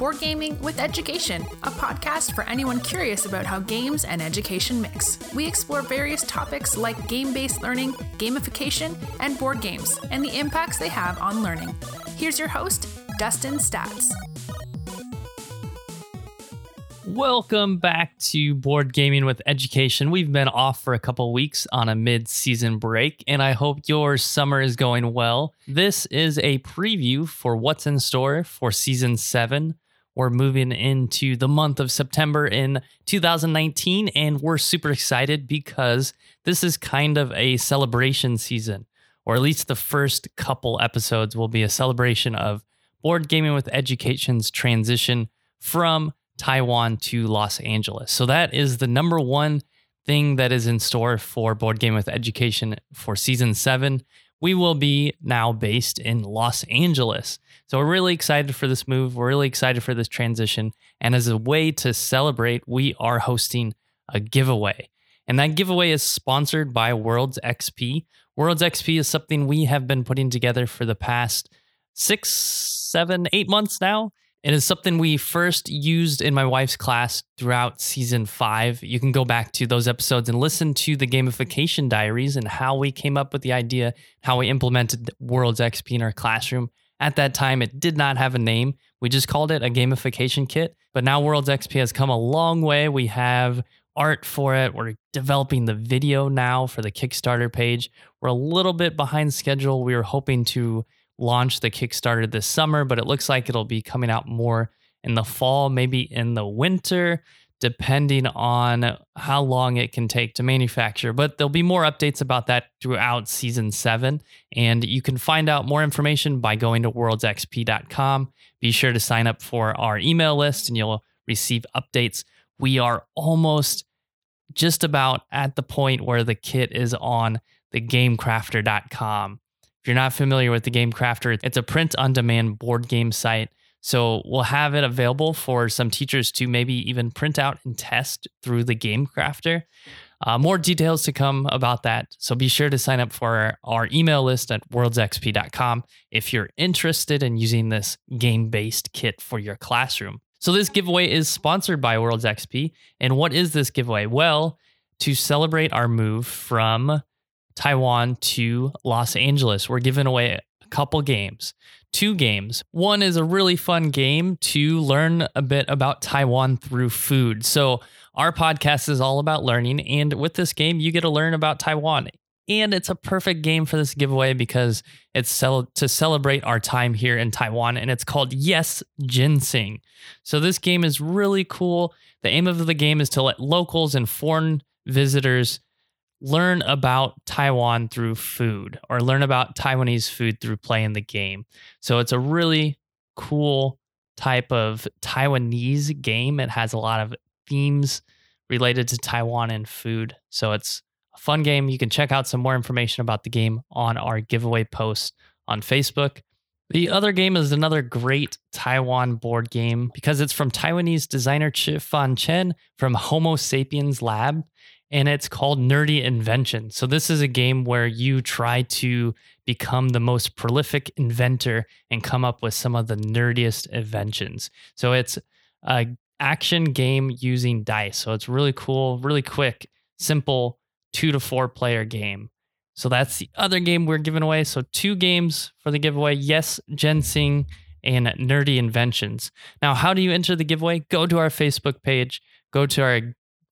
Board Gaming with Education, a podcast for anyone curious about how games and education mix. We explore various topics like game based learning, gamification, and board games, and the impacts they have on learning. Here's your host, Dustin Staats. Welcome back to Board Gaming with Education. We've been off for a couple weeks on a mid season break, and I hope your summer is going well. This is a preview for what's in store for season seven. We're moving into the month of September in 2019, and we're super excited because this is kind of a celebration season, or at least the first couple episodes will be a celebration of Board Gaming with Education's transition from Taiwan to Los Angeles. So that is the number one thing that is in store for Board Game with Education for season seven. We will be now based in Los Angeles. So we're really excited for this move. We're really excited for this transition. And as a way to celebrate, we are hosting a giveaway. And that giveaway is sponsored by Worlds XP. Worlds XP is something we have been putting together for the past six, seven, eight months now. It is something we first used in my wife's class throughout season five. You can go back to those episodes and listen to the gamification diaries and how we came up with the idea, how we implemented Worlds XP in our classroom. At that time, it did not have a name. We just called it a gamification kit. But now Worlds XP has come a long way. We have art for it. We're developing the video now for the Kickstarter page. We're a little bit behind schedule. We were hoping to launch the Kickstarter this summer, but it looks like it'll be coming out more in the fall, maybe in the winter, depending on how long it can take to manufacture. But there'll be more updates about that throughout season seven. And you can find out more information by going to worldsxp.com. Be sure to sign up for our email list and you'll receive updates. We are almost just about at the point where the kit is on the gamecrafter.com. If you're not familiar with the Game Crafter, it's a print on demand board game site. So we'll have it available for some teachers to maybe even print out and test through the Game Crafter. Uh, more details to come about that. So be sure to sign up for our, our email list at worldsxp.com if you're interested in using this game based kit for your classroom. So this giveaway is sponsored by Worlds XP. And what is this giveaway? Well, to celebrate our move from Taiwan to Los Angeles. We're giving away a couple games, two games. One is a really fun game to learn a bit about Taiwan through food. So, our podcast is all about learning. And with this game, you get to learn about Taiwan. And it's a perfect game for this giveaway because it's cel- to celebrate our time here in Taiwan. And it's called Yes Ginseng. So, this game is really cool. The aim of the game is to let locals and foreign visitors learn about Taiwan through food or learn about Taiwanese food through playing the game. So it's a really cool type of Taiwanese game. It has a lot of themes related to Taiwan and food. So it's a fun game. You can check out some more information about the game on our giveaway post on Facebook. The other game is another great Taiwan board game because it's from Taiwanese designer Chi Fan Chen from Homo Sapiens Lab and it's called Nerdy Invention. So, this is a game where you try to become the most prolific inventor and come up with some of the nerdiest inventions. So, it's a action game using dice. So, it's really cool, really quick, simple two to four player game. So, that's the other game we're giving away. So, two games for the giveaway. Yes, Ginseng and Nerdy Inventions. Now, how do you enter the giveaway? Go to our Facebook page, go to our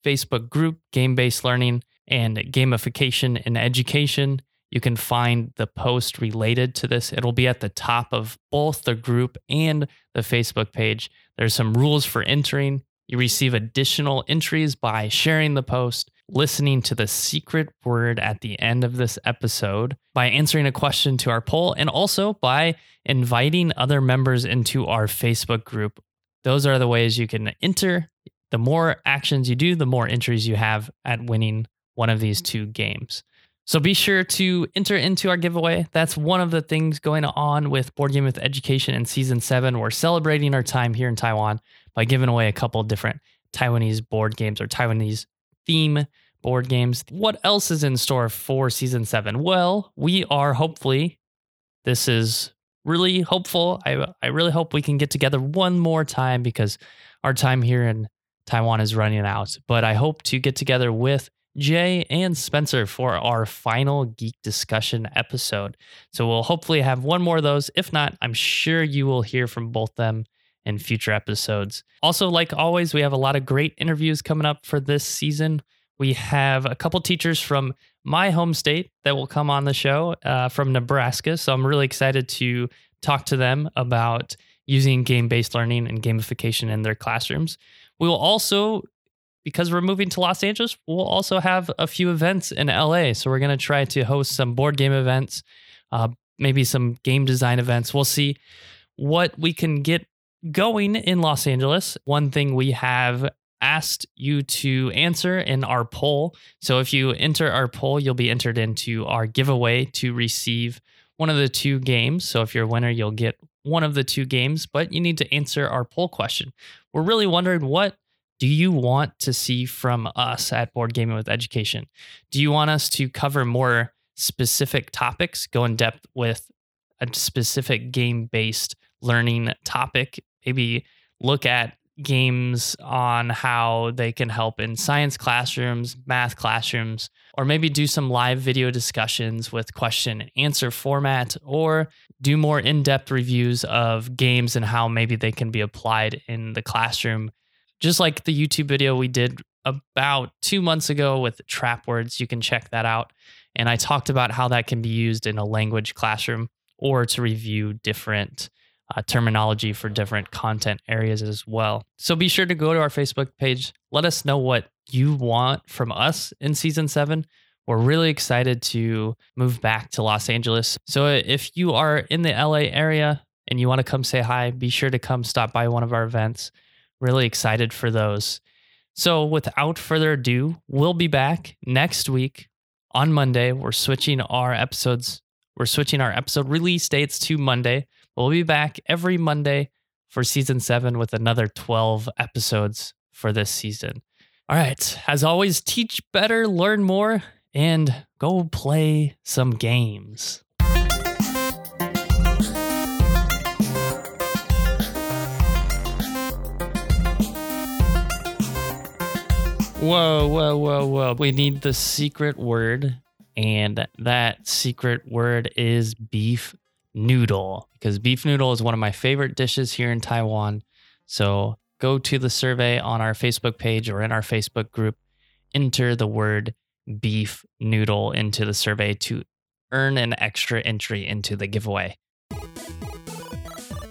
Facebook group, Game Based Learning and Gamification in Education. You can find the post related to this. It'll be at the top of both the group and the Facebook page. There's some rules for entering. You receive additional entries by sharing the post, listening to the secret word at the end of this episode, by answering a question to our poll, and also by inviting other members into our Facebook group. Those are the ways you can enter the more actions you do, the more entries you have at winning one of these mm-hmm. two games. So be sure to enter into our giveaway. That's one of the things going on with Board Game with Education in season seven. We're celebrating our time here in Taiwan by giving away a couple different Taiwanese board games or Taiwanese theme board games. What else is in store for season seven? Well, we are hopefully, this is really hopeful. I, I really hope we can get together one more time because our time here in Taiwan is running out. But I hope to get together with Jay and Spencer for our final geek discussion episode. So we'll hopefully have one more of those. If not, I'm sure you will hear from both them in future episodes. Also, like always, we have a lot of great interviews coming up for this season. We have a couple teachers from my home state that will come on the show uh, from Nebraska. So I'm really excited to talk to them about using game based learning and gamification in their classrooms. We will also because we're moving to Los Angeles, we'll also have a few events in LA. So we're going to try to host some board game events, uh, maybe some game design events. We'll see what we can get going in Los Angeles. One thing we have asked you to answer in our poll. So if you enter our poll, you'll be entered into our giveaway to receive one of the two games. So if you're a winner, you'll get one of the two games, but you need to answer our poll question. We're really wondering what do you want to see from us at Board Gaming with Education? Do you want us to cover more specific topics, go in depth with a specific game based learning topic? Maybe look at games on how they can help in science classrooms, math classrooms, or maybe do some live video discussions with question and answer format, or do more in depth reviews of games and how maybe they can be applied in the classroom just like the YouTube video we did about two months ago with Trapwords. You can check that out. And I talked about how that can be used in a language classroom or to review different uh, terminology for different content areas as well. So be sure to go to our Facebook page. Let us know what you want from us in season seven. We're really excited to move back to Los Angeles. So if you are in the LA area and you want to come say hi, be sure to come stop by one of our events. Really excited for those. So, without further ado, we'll be back next week on Monday. We're switching our episodes. We're switching our episode release dates to Monday. We'll be back every Monday for season seven with another 12 episodes for this season. All right. As always, teach better, learn more, and go play some games. Whoa, whoa, whoa, whoa. We need the secret word. And that secret word is beef noodle because beef noodle is one of my favorite dishes here in Taiwan. So go to the survey on our Facebook page or in our Facebook group, enter the word beef noodle into the survey to earn an extra entry into the giveaway.